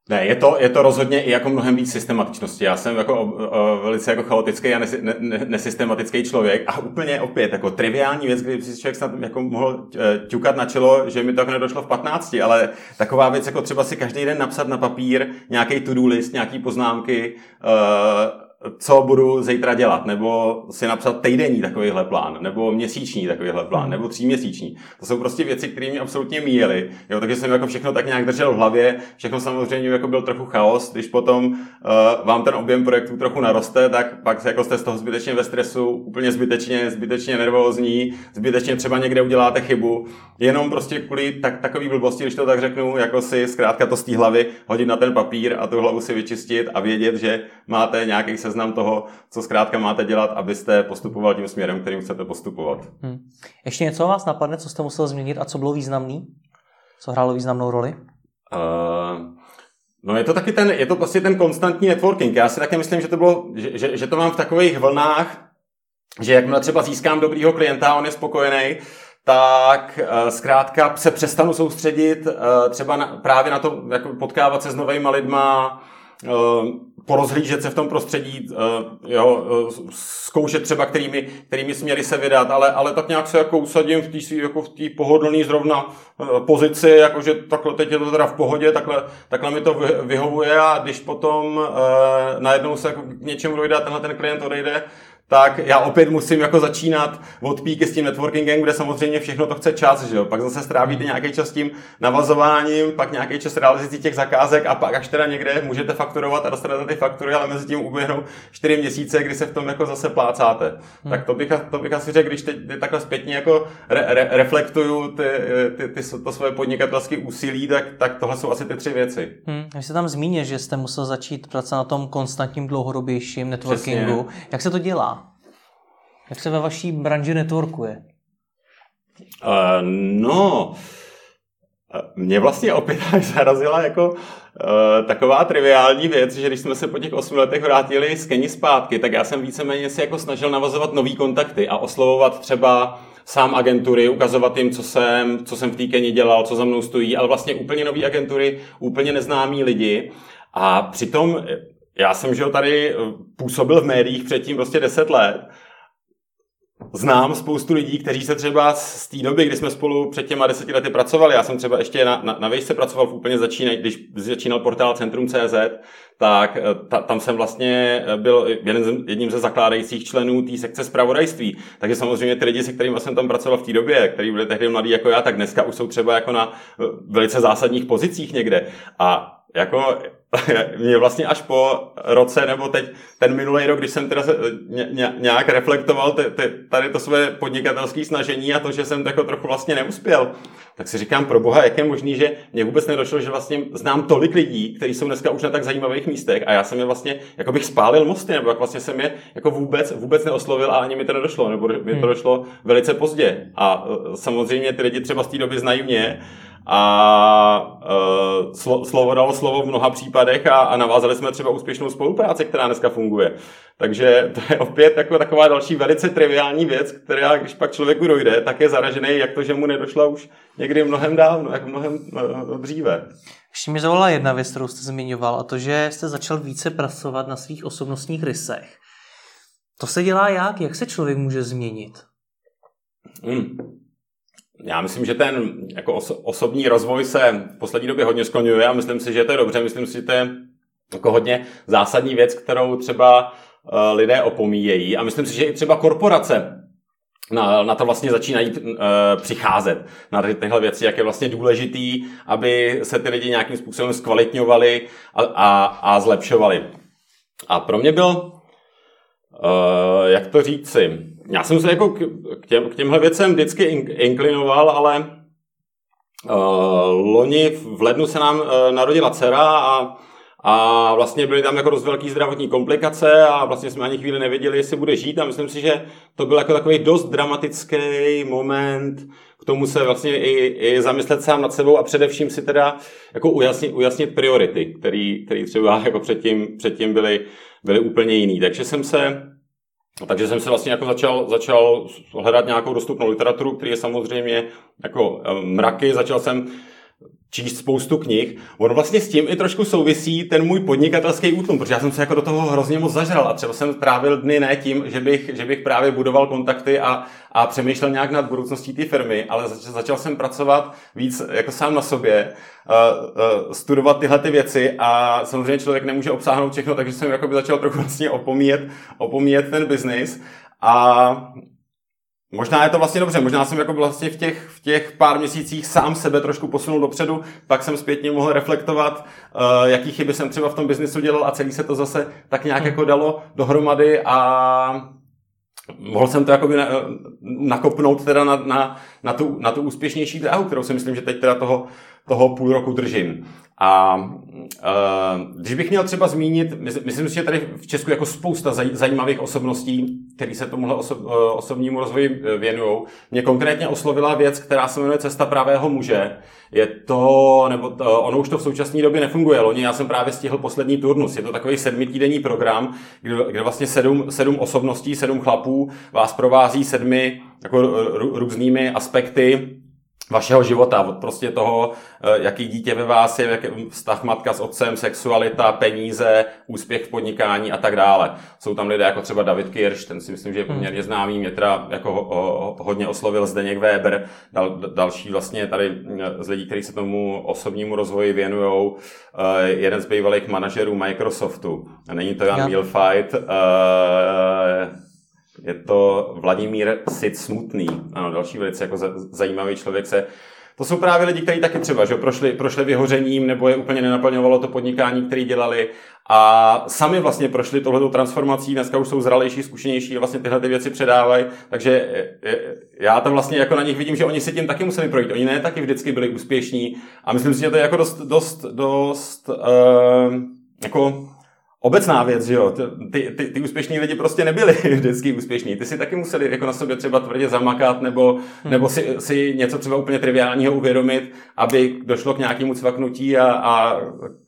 Ne, je to, je to rozhodně i jako mnohem víc systematičnosti. Já jsem jako uh, velice jako chaotický a nesi, ne, ne, nesystematický člověk a úplně opět jako triviální věc, kdy si člověk snad jako mohl uh, ťukat na čelo, že mi to jako nedošlo v 15, ale taková věc jako třeba si každý den napsat na papír nějaký to-do list, nějaký poznámky, uh, co budu zítra dělat, nebo si napsat týdenní takovýhle plán, nebo měsíční takovýhle plán, hmm. nebo tříměsíční. To jsou prostě věci, které mě absolutně míjely. Jo, takže jsem jako všechno tak nějak držel v hlavě, všechno samozřejmě jako byl trochu chaos, když potom uh, vám ten objem projektů trochu naroste, tak pak jako jste z toho zbytečně ve stresu, úplně zbytečně, zbytečně nervózní, zbytečně třeba někde uděláte chybu, jenom prostě kvůli tak, takový blbosti, když to tak řeknu, jako si zkrátka to z té hlavy hodit na ten papír a tu hlavu si vyčistit a vědět, že máte nějaký seznam toho, co zkrátka máte dělat, abyste postupoval tím směrem, kterým chcete postupovat. Hmm. Ještě něco vás napadne, co jste musel změnit a co bylo významný? Co hrálo významnou roli? Uh, No je to taky ten, je to prostě ten konstantní networking. Já si také myslím, že to bylo, že, že, že to mám v takových vlnách, že jakmile třeba získám dobrýho klienta a on je spokojený, tak uh, zkrátka se přestanu soustředit uh, třeba na, právě na to, jako potkávat se s novými lidma, porozhlížet se v tom prostředí, uh, jo, uh, zkoušet třeba, kterými, kterými směry se vydat, ale, ale tak nějak se jako usadím v té jako pohodlné zrovna uh, pozici, jakože takhle teď je to teda v pohodě, takhle, takhle mi to vyhovuje a když potom najednou se jako k něčemu dojde a tenhle ten klient odejde, tak já opět musím jako začínat od píky s tím networkingem, kde samozřejmě všechno to chce čas, že jo? Pak zase strávíte nějaký čas tím navazováním, pak nějaký čas realizací těch zakázek a pak až teda někde můžete fakturovat a dostanete ty faktury, ale mezi tím uběhnou čtyři měsíce, kdy se v tom jako zase plácáte. Hmm. Tak to bych, to bych asi řekl, když teď takhle zpětně jako re, re, reflektuju ty, ty, ty, to svoje podnikatelské úsilí, tak, tak tohle jsou asi ty tři věci. Hmm. Vy jste tam zmínil, že jste musel začít pracovat na tom konstantním dlouhodobějším networkingu. Přesně. Jak se to dělá? Jak se ve vaší branži networkuje? Uh, no, mě vlastně opět zarazila jako uh, taková triviální věc, že když jsme se po těch osmi letech vrátili z Keni zpátky, tak já jsem víceméně si jako snažil navazovat nový kontakty a oslovovat třeba sám agentury, ukazovat jim, co jsem, co jsem v té Keni dělal, co za mnou stojí, ale vlastně úplně nový agentury, úplně neznámí lidi. A přitom já jsem, že tady působil v médiích předtím prostě deset let znám spoustu lidí, kteří se třeba z té doby, kdy jsme spolu před těma deseti lety pracovali, já jsem třeba ještě na, na, na výšce pracoval v úplně začínaj, když začínal portál Centrum.cz, tak eh, ta, tam jsem vlastně eh, byl jeden, jedním ze zakládajících členů té sekce zpravodajství. Takže samozřejmě ty lidi, se kterými jsem tam pracoval v té době, kteří byli tehdy mladí jako já, tak dneska už jsou třeba jako na eh, velice zásadních pozicích někde. A jako mě vlastně až po roce, nebo teď ten minulý rok, když jsem teda se ně, nějak reflektoval ty, ty, tady to své podnikatelské snažení a to, že jsem jako trochu vlastně neuspěl, tak si říkám, pro boha, jak je možný, že mě vůbec nedošlo, že vlastně znám tolik lidí, kteří jsou dneska už na tak zajímavých místech a já jsem je vlastně, jako bych spálil mosty, nebo jak vlastně jsem je jako vůbec, vůbec neoslovil a ani mi to nedošlo, nebo mi to hmm. došlo velice pozdě. A e, samozřejmě ty lidi třeba z té doby znají mě, a uh, slo, slovo dalo slovo v mnoha případech a, a navázali jsme třeba úspěšnou spolupráci, která dneska funguje. Takže to je opět jako taková další velice triviální věc, která když pak člověku dojde, tak je zaražený, jak to, že mu nedošla už někdy mnohem dávno, jak mnohem uh, dříve. Ještě mi zavolala jedna věc, kterou jste zmiňoval, a to, že jste začal více pracovat na svých osobnostních rysech. To se dělá jak? Jak se člověk může změnit? Hmm. Já myslím, že ten jako oso- osobní rozvoj se v poslední době hodně skloňuje a myslím si, že to je dobře. Myslím si, že to je jako hodně zásadní věc, kterou třeba uh, lidé opomíjejí. A myslím si, že i třeba korporace na, na to vlastně začínají uh, přicházet, na ty, tyhle věci, jak je vlastně důležitý, aby se ty lidi nějakým způsobem zkvalitňovali a, a, a zlepšovali. A pro mě byl, uh, jak to říci, já jsem se jako k, těm, k těmhle věcem vždycky inklinoval, ale uh, loni v lednu se nám uh, narodila dcera a, a vlastně byly tam jako dost velký zdravotní komplikace a vlastně jsme ani chvíli nevěděli, jestli bude žít a myslím si, že to byl jako takový dost dramatický moment k tomu se vlastně i, i zamyslet sám nad sebou a především si teda jako ujasnit, ujasnit priority, které třeba jako předtím, předtím byly, byly úplně jiný. Takže jsem se takže jsem se vlastně jako začal, začal hledat nějakou dostupnou literaturu, který je samozřejmě jako eh, mraky. Začal jsem číst spoustu knih. On vlastně s tím i trošku souvisí ten můj podnikatelský útlum, protože já jsem se jako do toho hrozně moc zažral a třeba jsem trávil dny ne tím, že bych, že bych právě budoval kontakty a, a přemýšlel nějak nad budoucností té firmy, ale začal, začal jsem pracovat víc jako sám na sobě, uh, uh, studovat tyhle ty věci a samozřejmě člověk nemůže obsáhnout všechno, takže jsem jako by začal trochu vlastně opomíjet, opomíjet ten biznis a Možná je to vlastně dobře, možná jsem jako vlastně v těch, v těch pár měsících sám sebe trošku posunul dopředu, pak jsem zpětně mohl reflektovat, uh, jaký chyby jsem třeba v tom biznisu dělal a celý se to zase tak nějak jako dalo dohromady a mohl jsem to jakoby nakopnout teda na, na, na, tu, na tu úspěšnější dráhu, kterou si myslím, že teď teda toho, toho půl roku držím. A uh, když bych měl třeba zmínit, myslím si, že tady v Česku jako spousta zaj, zajímavých osobností, které se tomuhle oso, uh, osobnímu rozvoji e, věnují. Mě konkrétně oslovila věc, která se jmenuje Cesta pravého muže. Je to, nebo to, ono už to v současné době nefunguje. Loni já jsem právě stihl poslední turnus. Je to takový sedmitýdenní program, kde, kde vlastně sedm, sedm osobností, sedm chlapů vás provází sedmi jako různými aspekty vašeho života, od prostě toho, eh, jaký dítě ve vás je, jaký vztah matka s otcem, sexualita, peníze, úspěch v podnikání a tak dále. Jsou tam lidé jako třeba David Kirsch, ten si myslím, že je hmm. poměrně známý, mě teda jako hodně oslovil Zdeněk Weber, dal, další vlastně tady eh, z lidí, kteří se tomu osobnímu rozvoji věnují, eh, jeden z bývalých manažerů Microsoftu. Není to Jan Milfight, je to Vladimír Sid Smutný. Ano, další velice jako zajímavý člověk se to jsou právě lidi, kteří taky třeba že prošli, prošli vyhořením nebo je úplně nenaplňovalo to podnikání, které dělali a sami vlastně prošli tohletou transformací, dneska už jsou zralejší, zkušenější a vlastně tyhle ty věci předávají, takže já tam vlastně jako na nich vidím, že oni si tím taky museli projít. Oni ne taky vždycky byli úspěšní a myslím si, že to je jako dost, dost, dost uh, jako obecná věc, že jo, ty, ty, ty úspěšní lidi prostě nebyli vždycky úspěšní. Ty si taky museli jako na sobě třeba tvrdě zamakat nebo, hmm. nebo si, si něco třeba úplně triviálního uvědomit, aby došlo k nějakému cvaknutí a, a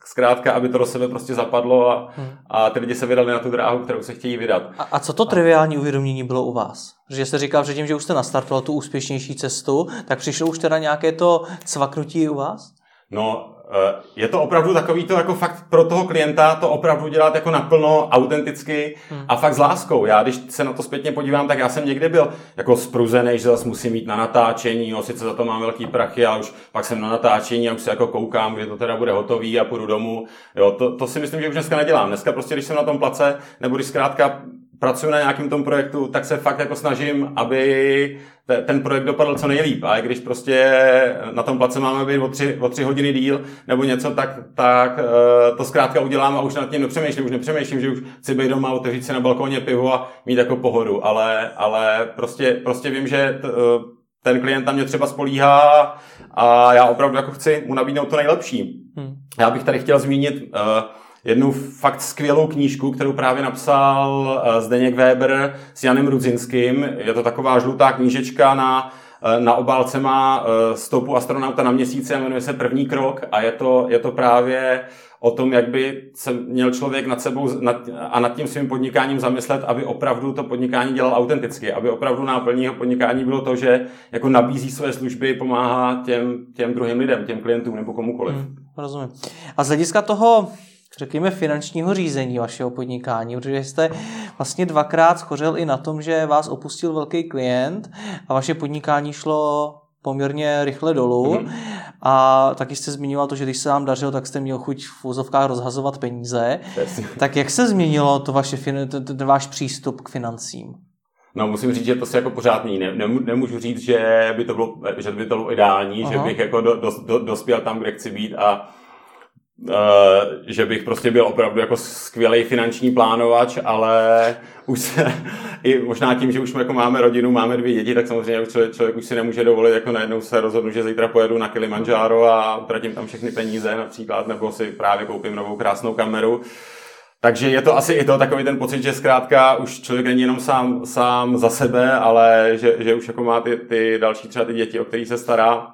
zkrátka, aby to do sebe prostě zapadlo a, hmm. a ty lidi se vydali na tu dráhu, kterou se chtějí vydat. A, a co to triviální uvědomění bylo u vás? Že jste říkal předtím, že už jste nastartoval tu úspěšnější cestu, tak přišlo už teda nějaké to cvaknutí u vás? No, je to opravdu takový to jako fakt pro toho klienta to opravdu dělat jako naplno, autenticky hmm. a fakt s láskou. Já když se na to zpětně podívám, tak já jsem někdy byl jako spruzený, že zase musím mít na natáčení, no sice za to mám velký prachy, ale už pak jsem na natáčení a už se jako koukám, že to teda bude hotový a půjdu domů. Jo, to, to si myslím, že už dneska nedělám. Dneska prostě, když jsem na tom place, nebo když zkrátka pracuji na nějakém tom projektu, tak se fakt jako snažím, aby ten projekt dopadl co nejlíp. A když prostě na tom place máme být o tři, o tři hodiny díl nebo něco, tak, tak eh, to zkrátka udělám a už nad tím nepřemýšlím. Už nepřemýšlím, že už chci být doma, otevřít si na balkóně pivo a mít jako pohodu. Ale, ale prostě, prostě vím, že t, eh, ten klient tam mě třeba spolíhá a já opravdu jako chci mu nabídnout to nejlepší. Hmm. Já bych tady chtěl zmínit uh, jednu fakt skvělou knížku, kterou právě napsal eh, Zdeněk Weber s Janem Rudzinským. Je to taková žlutá knížečka na eh, na obálce má eh, stopu astronauta na měsíci a jmenuje se První krok a je to, je to právě o tom, jak by se měl člověk nad sebou a nad tím svým podnikáním zamyslet, aby opravdu to podnikání dělal autenticky, aby opravdu náplní jeho podnikání bylo to, že jako nabízí své služby, pomáhá těm, těm druhým lidem, těm klientům nebo komukoliv. Hmm, rozumím. A z hlediska toho řekněme, finančního řízení vašeho podnikání, protože jste vlastně dvakrát schořel i na tom, že vás opustil velký klient a vaše podnikání šlo poměrně rychle dolů. Mm-hmm. A taky jste zmiňoval to, že když se vám dařilo, tak jste měl chuť v úzovkách rozhazovat peníze. Yes. Tak jak se změnilo to vaše, ten váš přístup k financím? No, musím říct, že to se jako pořád ne, nemůžu říct, že by to bylo, že by to bylo ideální, Aha. že bych jako do, do, do, dospěl tam, kde chci být a že bych prostě byl opravdu jako skvělý finanční plánovač, ale už se, i možná tím, že už jako máme rodinu, máme dvě děti, tak samozřejmě už člověk, člověk už si nemůže dovolit, jako najednou se rozhodnu, že zítra pojedu na Kilimanjaro a utratím tam všechny peníze například, nebo si právě koupím novou krásnou kameru. Takže je to asi i to takový ten pocit, že zkrátka už člověk není jenom sám, sám za sebe, ale že, že už jako má ty, ty další třeba ty děti, o kterých se stará.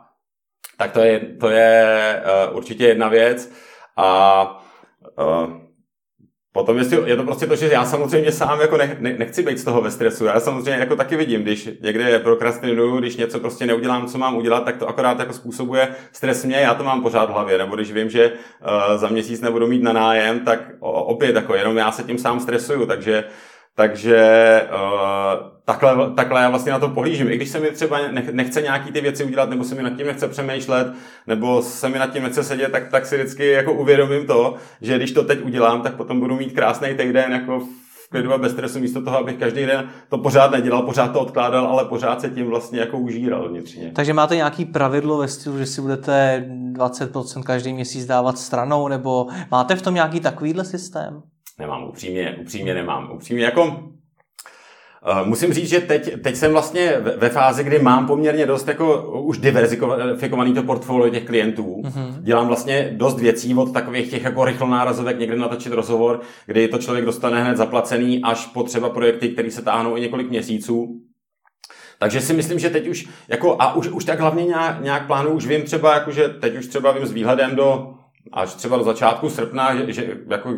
Tak to je, to je uh, určitě jedna věc. A uh, Potom jestli, je to prostě to, že já samozřejmě sám jako ne, ne, nechci být z toho ve stresu. Já samozřejmě jako taky vidím, když někde prokrastinuju, když něco prostě neudělám, co mám udělat, tak to akorát jako způsobuje stres mě, já to mám pořád v hlavě. Nebo když vím, že uh, za měsíc nebudu mít na nájem, tak opět jako jenom já se tím sám stresuju, takže takže uh, takhle, takhle já vlastně na to pohlížím. I když se mi třeba nechce nějaký ty věci udělat, nebo se mi nad tím nechce přemýšlet, nebo se mi nad tím nechce sedět, tak, tak si vždycky jako uvědomím to, že když to teď udělám, tak potom budu mít krásný týden jako v klidu a bez stresu, místo toho, abych každý den to pořád nedělal, pořád to odkládal, ale pořád se tím vlastně jako užíral vnitřně. Takže máte nějaký pravidlo ve stylu, že si budete 20% každý měsíc dávat stranou, nebo máte v tom nějaký takovýhle systém? Nemám, upřímně, upřímně nemám. Upřímně jako musím říct, že teď, teď jsem vlastně ve fázi, kdy mám poměrně dost jako už diverzifikovaný to portfolio těch klientů. Mm-hmm. Dělám vlastně dost věcí od takových těch jako rychlonárazovek někde natočit rozhovor, kdy to člověk dostane hned zaplacený, až po třeba projekty, které se táhnou i několik měsíců. Takže si myslím, že teď už, jako, a už, už tak hlavně nějak, nějak plánu, už vím třeba, jako, že teď už třeba vím s výhledem do až třeba do začátku srpna, že, že, jako,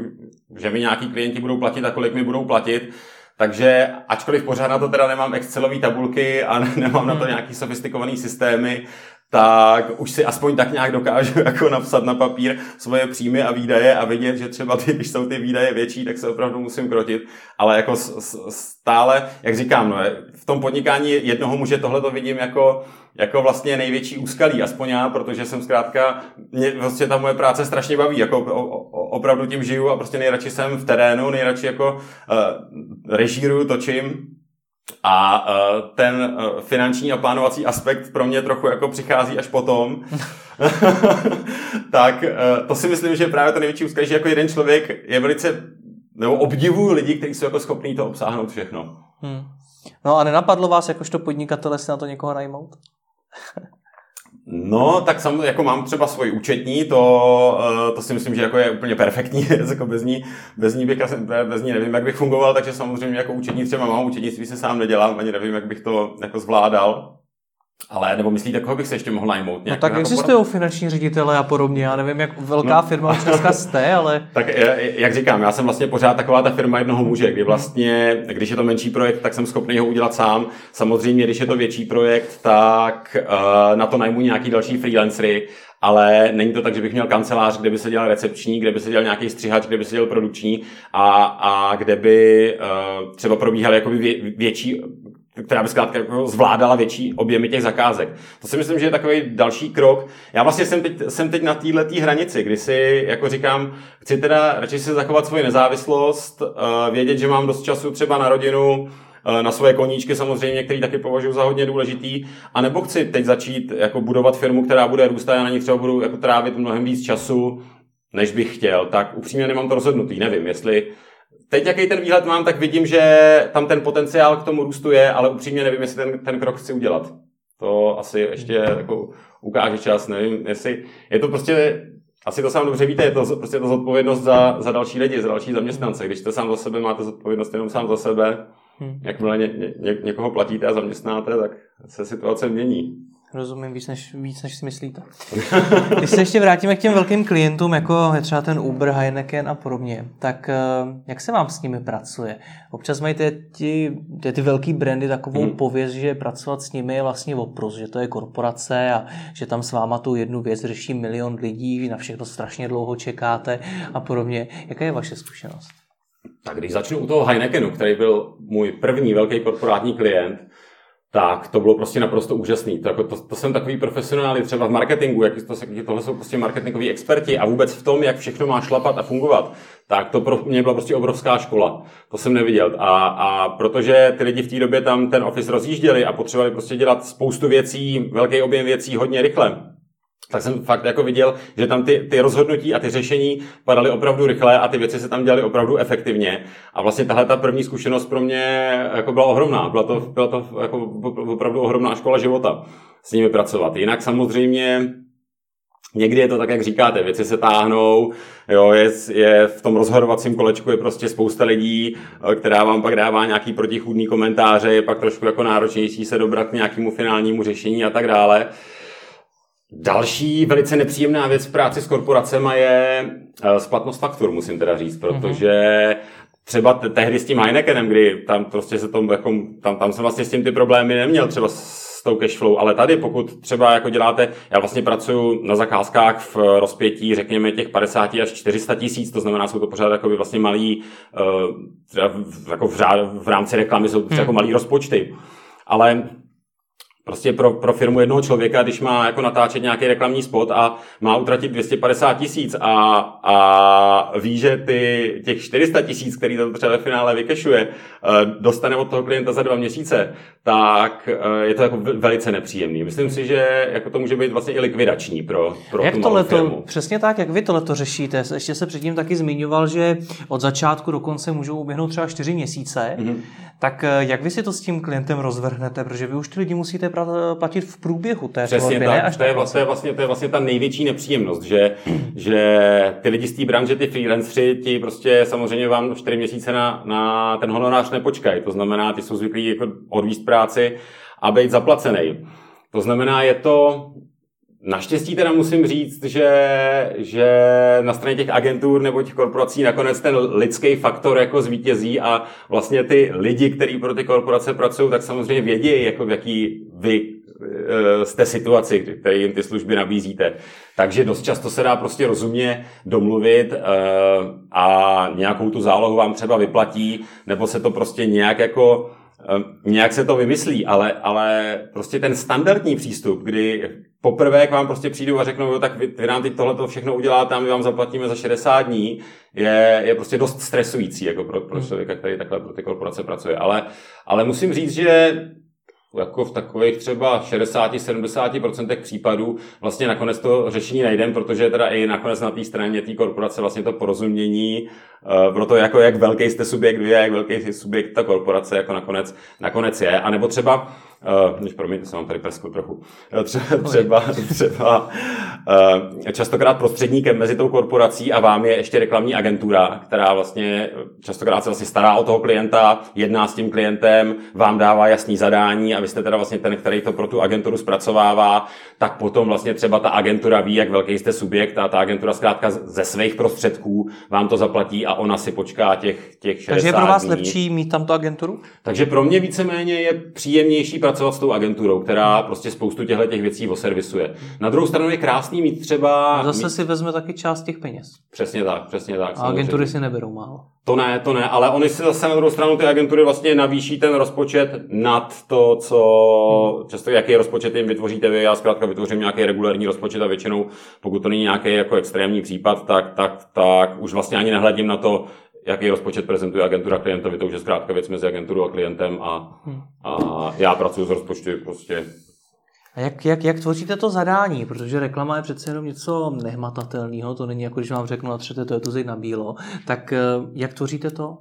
že mi nějaký klienti budou platit a kolik mi budou platit. Takže ačkoliv pořád na to teda nemám Excelové tabulky a nemám na to hmm. nějaký sofistikovaný systémy, tak už si aspoň tak nějak dokážu jako napsat na papír svoje příjmy a výdaje a vidět, že třeba ty, když jsou ty výdaje větší, tak se opravdu musím krotit. Ale jako stále, jak říkám, no, v tom podnikání jednoho muže tohle to vidím jako, jako vlastně největší úskalí, aspoň já, protože jsem zkrátka, mě vlastně ta moje práce strašně baví, jako opravdu tím žiju a prostě nejradši jsem v terénu, nejradši jako uh, režíruju, točím, a uh, ten uh, finanční a plánovací aspekt pro mě trochu jako přichází až potom. tak uh, to si myslím, že je právě to největší úskalí, že jako jeden člověk je velice, nebo obdivuju lidi, kteří jsou jako schopní to obsáhnout všechno. Hmm. No a nenapadlo vás jakožto podnikatele si na to někoho najmout? No, tak samozřejmě jako mám třeba svoji účetní, to, eh, to si myslím, že jako je úplně perfektní, jako bez ní, bez ní bych, bez ní nevím, jak bych fungoval, takže samozřejmě jako účetní třeba mám účetnictví se sám nedělám, ani nevím, jak bych to jako zvládal. Ale nebo myslíte, koho bych se ještě mohl najmout? No tak existují finanční ředitele a podobně. Já nevím, jak velká no. firma už dneska jste, ale... tak jak říkám, já jsem vlastně pořád taková ta firma jednoho muže, kdy vlastně, když je to menší projekt, tak jsem schopný ho udělat sám. Samozřejmě, když je to větší projekt, tak uh, na to najmu nějaký další freelancery, ale není to tak, že bych měl kancelář, kde by se dělal recepční, kde by se dělal nějaký střihač, kde by se dělal produkční a, a kde by uh, třeba probíhaly jakoby vě, větší která by zkrátka jako zvládala větší objemy těch zakázek. To si myslím, že je takový další krok. Já vlastně jsem teď, jsem teď na této hranici, kdy si jako říkám, chci teda radši si zachovat svoji nezávislost, uh, vědět, že mám dost času třeba na rodinu, uh, na svoje koníčky samozřejmě, který taky považuji za hodně důležitý, a nebo chci teď začít jako budovat firmu, která bude růst a já na ní třeba budu jako trávit mnohem víc času, než bych chtěl, tak upřímně nemám to rozhodnutý, nevím, jestli teď, jaký ten výhled mám, tak vidím, že tam ten potenciál k tomu růstu je, ale upřímně nevím, jestli ten, ten krok chci udělat. To asi ještě jako ukáže čas, nevím, jestli je to prostě asi to sám dobře víte, je to prostě to zodpovědnost za, za další lidi, za další zaměstnance. Když jste sám za sebe, máte zodpovědnost jenom sám za sebe. Hmm. Jakmile ně, ně, někoho platíte a zaměstnáte, tak se situace mění. Rozumím víc než, víc, než si myslíte. Když se ještě vrátíme k těm velkým klientům, jako je třeba ten Uber, Heineken a podobně, tak eh, jak se vám s nimi pracuje? Občas mají ty, ty, ty velký brandy takovou hmm. pověst, že pracovat s nimi je vlastně opros, že to je korporace a že tam s váma tu jednu věc řeší milion lidí, na všechno strašně dlouho čekáte a podobně. Jaká je vaše zkušenost? Tak když začnu u toho Heinekenu, který byl můj první velký korporátní klient, tak to bylo prostě naprosto úžasný. To, jako, to, to jsem takový profesionály třeba v marketingu, jak to, tohle jsou prostě marketingoví experti a vůbec v tom, jak všechno má šlapat a fungovat, tak to pro mě byla prostě obrovská škola. To jsem neviděl. A, a protože ty lidi v té době tam ten office rozjížděli a potřebovali prostě dělat spoustu věcí, velký objem věcí hodně rychle, tak jsem fakt jako viděl, že tam ty, ty rozhodnutí a ty řešení padaly opravdu rychle a ty věci se tam dělaly opravdu efektivně. A vlastně tahle ta první zkušenost pro mě jako byla ohromná. Byla to, byla to jako opravdu ohromná škola života s nimi pracovat. Jinak samozřejmě Někdy je to tak, jak říkáte, věci se táhnou, jo, je, je v tom rozhodovacím kolečku je prostě spousta lidí, která vám pak dává nějaký protichůdný komentáře, je pak trošku jako náročnější se dobrat k nějakému finálnímu řešení a tak dále. Další velice nepříjemná věc v práci s korporacemi je eh, splatnost faktur, musím teda říct, protože třeba tehdy s tím Heinekenem, kdy tam prostě se tomu, jako, tam, tam jsem vlastně s tím ty problémy neměl, třeba s tou cashflow, ale tady pokud třeba jako děláte, já vlastně pracuji na zakázkách v rozpětí, řekněme těch 50 až 400 tisíc, to znamená, jsou to pořád jako vlastně malý, uh, jako v, v rámci reklamy jsou to hmm. jako malý rozpočty. Ale Prostě pro, pro firmu jednoho člověka, když má jako natáčet nějaký reklamní spot a má utratit 250 tisíc a, a ví, že ty, těch 400 tisíc, který to třeba ve finále vykešuje, eh, dostane od toho klienta za dva měsíce, tak eh, je to jako velice nepříjemný. Myslím si, že jako to může být vlastně i likvidační pro, pro jak tu to firmu. Přesně tak, jak vy to leto řešíte. Ještě se předtím taky zmiňoval, že od začátku do konce můžou uběhnout třeba 4 měsíce. Mm-hmm. Tak eh, jak vy si to s tím klientem rozvrhnete? Protože vy už ty lidi musíte platit v průběhu té Přesně tvorby, tak. ne až to, je vlastně, vlastně, to je vlastně ta největší nepříjemnost, že, že ty lidi z té branže, ty freelanceri, ti prostě samozřejmě vám 4 měsíce na, na ten honorář nepočkají. To znamená, ty jsou zvyklí jako odvíst práci a být zaplacený. To znamená, je to Naštěstí teda musím říct, že, že na straně těch agentur nebo těch korporací nakonec ten lidský faktor jako zvítězí a vlastně ty lidi, kteří pro ty korporace pracují, tak samozřejmě vědí, jako v jaký vy e, jste situaci, které jim ty služby nabízíte. Takže dost často se dá prostě rozumně domluvit e, a nějakou tu zálohu vám třeba vyplatí, nebo se to prostě nějak jako e, nějak se to vymyslí, ale, ale prostě ten standardní přístup, kdy poprvé k vám prostě přijdu a řeknou, jo, tak vy, vy nám teď tohle všechno uděláte a my vám zaplatíme za 60 dní, je, je prostě dost stresující jako pro, pro hmm. člověka, který takhle pro ty korporace pracuje. Ale, ale musím říct, že jako v takových třeba 60-70% případů vlastně nakonec to řešení najdeme, protože teda i nakonec na té straně té korporace vlastně to porozumění uh, pro to, jako jak velký jste subjekt vy a jak velký subjekt ta korporace jako nakonec, nakonec je. A nebo třeba než promiňte, jsem vám tady prskl trochu. Eh, třeba, třeba, třeba častokrát prostředníkem mezi tou korporací a vám je ještě reklamní agentura, která vlastně častokrát se vlastně stará o toho klienta, jedná s tím klientem, vám dává jasný zadání a vy jste teda vlastně ten, který to pro tu agenturu zpracovává, tak potom vlastně třeba ta agentura ví, jak velký jste subjekt a ta agentura zkrátka ze svých prostředků vám to zaplatí a ona si počká těch, těch 60 Takže je pro vás dní. lepší mít tam tu agenturu? Takže pro mě víceméně je příjemnější pracovat s tou agenturou, která prostě spoustu těchto těch věcí oservisuje. Na druhou stranu je krásný mít třeba... A zase mít... si vezme taky část těch peněz. Přesně tak, přesně tak. A agentury si neberou málo. To ne, to ne, ale oni si zase na druhou stranu ty agentury vlastně navýší ten rozpočet nad to, co hmm. často jaký rozpočet jim vytvoříte vy. Já zkrátka vytvořím nějaký regulární rozpočet a většinou, pokud to není nějaký jako extrémní případ, tak, tak, tak už vlastně ani nehledím na to, jaký rozpočet prezentuje agentura klientovi, to už je zkrátka věc mezi agenturou a klientem a, hmm. a já pracuji s rozpočty prostě a jak, jak, jak tvoříte to zadání? Protože reklama je přece jenom něco nehmatatelného, to není jako když vám řeknu, natřete to je tu na bílo. Tak eh, jak tvoříte to?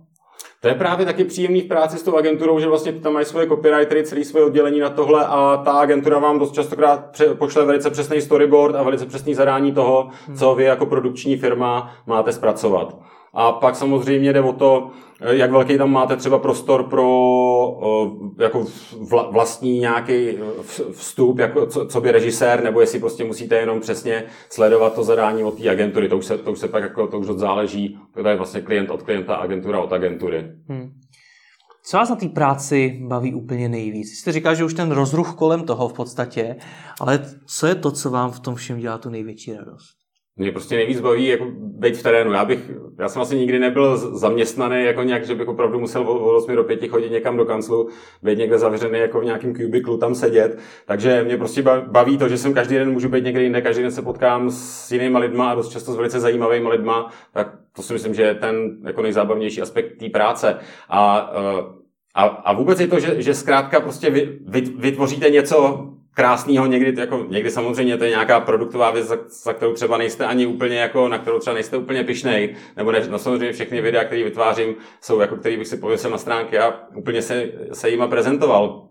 To je právě taky příjemný v práci s tou agenturou, že vlastně tam mají svoje copywritery, celý svoje oddělení na tohle a ta agentura vám dost častokrát pošle velice přesný storyboard a velice přesný zadání toho, hmm. co vy jako produkční firma máte zpracovat. A pak samozřejmě jde o to, jak velký tam máte třeba prostor pro jako vlastní nějaký vstup, jako co, co by režisér, nebo jestli prostě musíte jenom přesně sledovat to zadání od té agentury, to už se, to už se pak jako, to už záleží, to je vlastně klient od klienta, agentura od agentury. Hmm. Co vás na té práci baví úplně nejvíc? Jste říkal, že už ten rozruch kolem toho v podstatě, ale co je to, co vám v tom všem dělá tu největší radost? Mě prostě nejvíc baví jako být v terénu. Já, bych, já jsem asi nikdy nebyl zaměstnaný jako nějak, že bych opravdu musel od 8 do 5 chodit někam do kanclu, být někde zavřený jako v nějakém kubiklu, tam sedět. Takže mě prostě baví to, že jsem každý den můžu být někde jinde, každý den se potkám s jinýma lidma a dost často s velice zajímavými lidma, tak to si myslím, že je ten jako nejzábavnější aspekt té práce. A, eh, a, a vůbec je to, že, že zkrátka prostě vy, vy, vytvoříte něco krásného, někdy, jako, někdy samozřejmě to je nějaká produktová věc, za, za kterou třeba nejste ani úplně, jako, na kterou třeba nejste úplně pišnej, nebo ne, no samozřejmě všechny videa, které vytvářím, jsou jako, který bych si pověsil na stránky a úplně se, se jima prezentoval.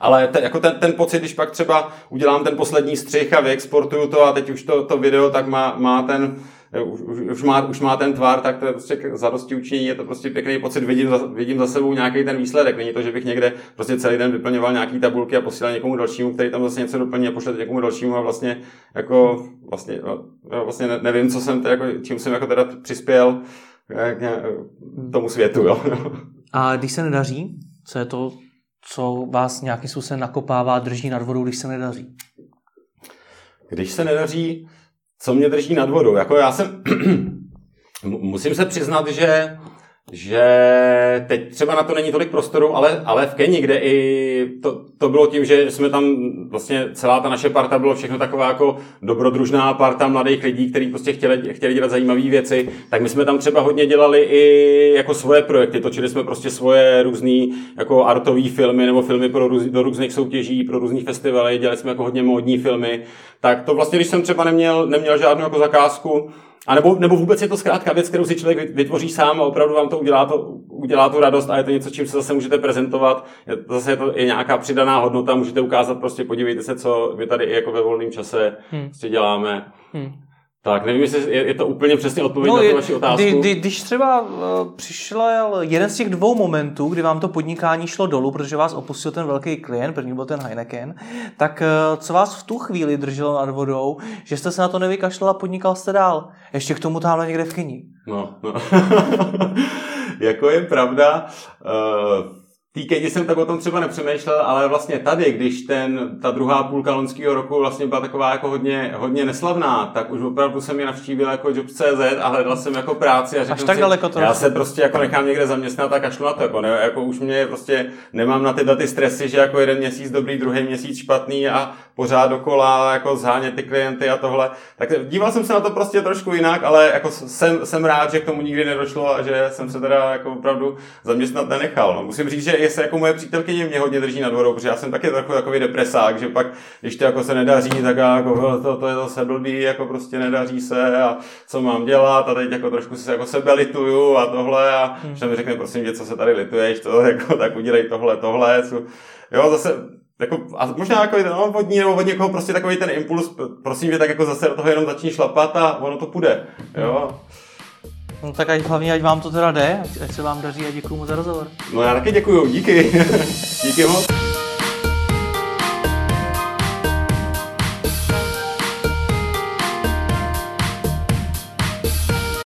Ale te, jako ten, ten pocit, když pak třeba udělám ten poslední střih a vyexportuju to a teď už to, to video tak má, má ten, už, už, má, už má ten tvar, tak to je prostě zadosti učinění, je to prostě pěkný pocit, vidím za, vidím za sebou nějaký ten výsledek. Není to, že bych někde prostě celý den vyplňoval nějaký tabulky a posílal někomu dalšímu, který tam zase něco doplní a pošle někomu dalšímu a vlastně jako vlastně, vlastně nevím, co jsem, jako, čím jsem jako teda přispěl k tomu světu. Jo. A když se nedaří, co je to, co vás nějakým způsobem nakopává, drží nad vodou, když se nedaří? Když se nedaří, co mě drží nad vodou? Jako já jsem, musím se přiznat, že že teď třeba na to není tolik prostoru, ale, ale v Keni, kde i to, to bylo tím, že jsme tam vlastně celá ta naše parta bylo všechno taková jako dobrodružná parta mladých lidí, kteří prostě chtěli, chtěli dělat zajímavé věci, tak my jsme tam třeba hodně dělali i jako svoje projekty, točili jsme prostě svoje různé jako artové filmy nebo filmy pro růz, do různých soutěží, pro různé festivaly, dělali jsme jako hodně módní filmy, tak to vlastně, když jsem třeba neměl, neměl žádnou jako zakázku, a nebo, nebo vůbec je to zkrátka věc, kterou si člověk vytvoří sám a opravdu vám to udělá, to udělá tu radost a je to něco, čím se zase můžete prezentovat. Je, zase je to je nějaká přidaná hodnota, můžete ukázat, prostě podívejte se, co my tady i jako ve volném čase hmm. prostě děláme. Hmm. Tak, nevím, jestli je, je to úplně přesně odpověď no, na tu vaši otázku. Kdy, kdy, když třeba uh, přišel jeden z těch dvou momentů, kdy vám to podnikání šlo dolů, protože vás opustil ten velký klient, první byl ten Heineken, tak uh, co vás v tu chvíli drželo nad vodou, že jste se na to nevykašlal a podnikal jste dál? Ještě k tomu tamhle někde v kyni. No, no. jako je pravda, uh, Týkejně jsem tak o tom třeba nepřemýšlel, ale vlastně tady, když ten, ta druhá půlka loňského roku vlastně byla taková jako hodně, hodně neslavná, tak už opravdu jsem je navštívil jako Job.cz a hledal jsem jako práci a řekl tak si, daleko to já se prostě jako nechám někde zaměstnat a kašlu na to, jako, ne, jako už mě prostě nemám na tyhle ty stresy, že jako jeden měsíc dobrý, druhý měsíc špatný a pořád dokola jako zhánět ty klienty a tohle. Tak díval jsem se na to prostě trošku jinak, ale jako jsem, jsem rád, že k tomu nikdy nedošlo a že jsem se teda jako opravdu zaměstnat nenechal. No, musím říct, že jestli jako moje přítelkyně mě hodně drží nad vodou, protože já jsem taky takový, takový depresák, že pak, když to jako se nedaří, tak jako to, to je zase blbý, jako prostě nedaří se a co mám dělat a teď jako trošku se jako sebe lituju a tohle a hmm. že mi řekne, prosím tě, co se tady lituješ, to, jako, tak udělej tohle, tohle. Co, jo, zase jako, a možná jako no, vodní nebo od někoho prostě takový ten impuls, prosím tě, tak jako zase do toho jenom začni šlapat a ono to půjde. Jo. No tak ať hlavně, ať vám to teda jde, ať se vám daří a děkuji mu za rozhovor. No já taky děkuju, díky. díky moc.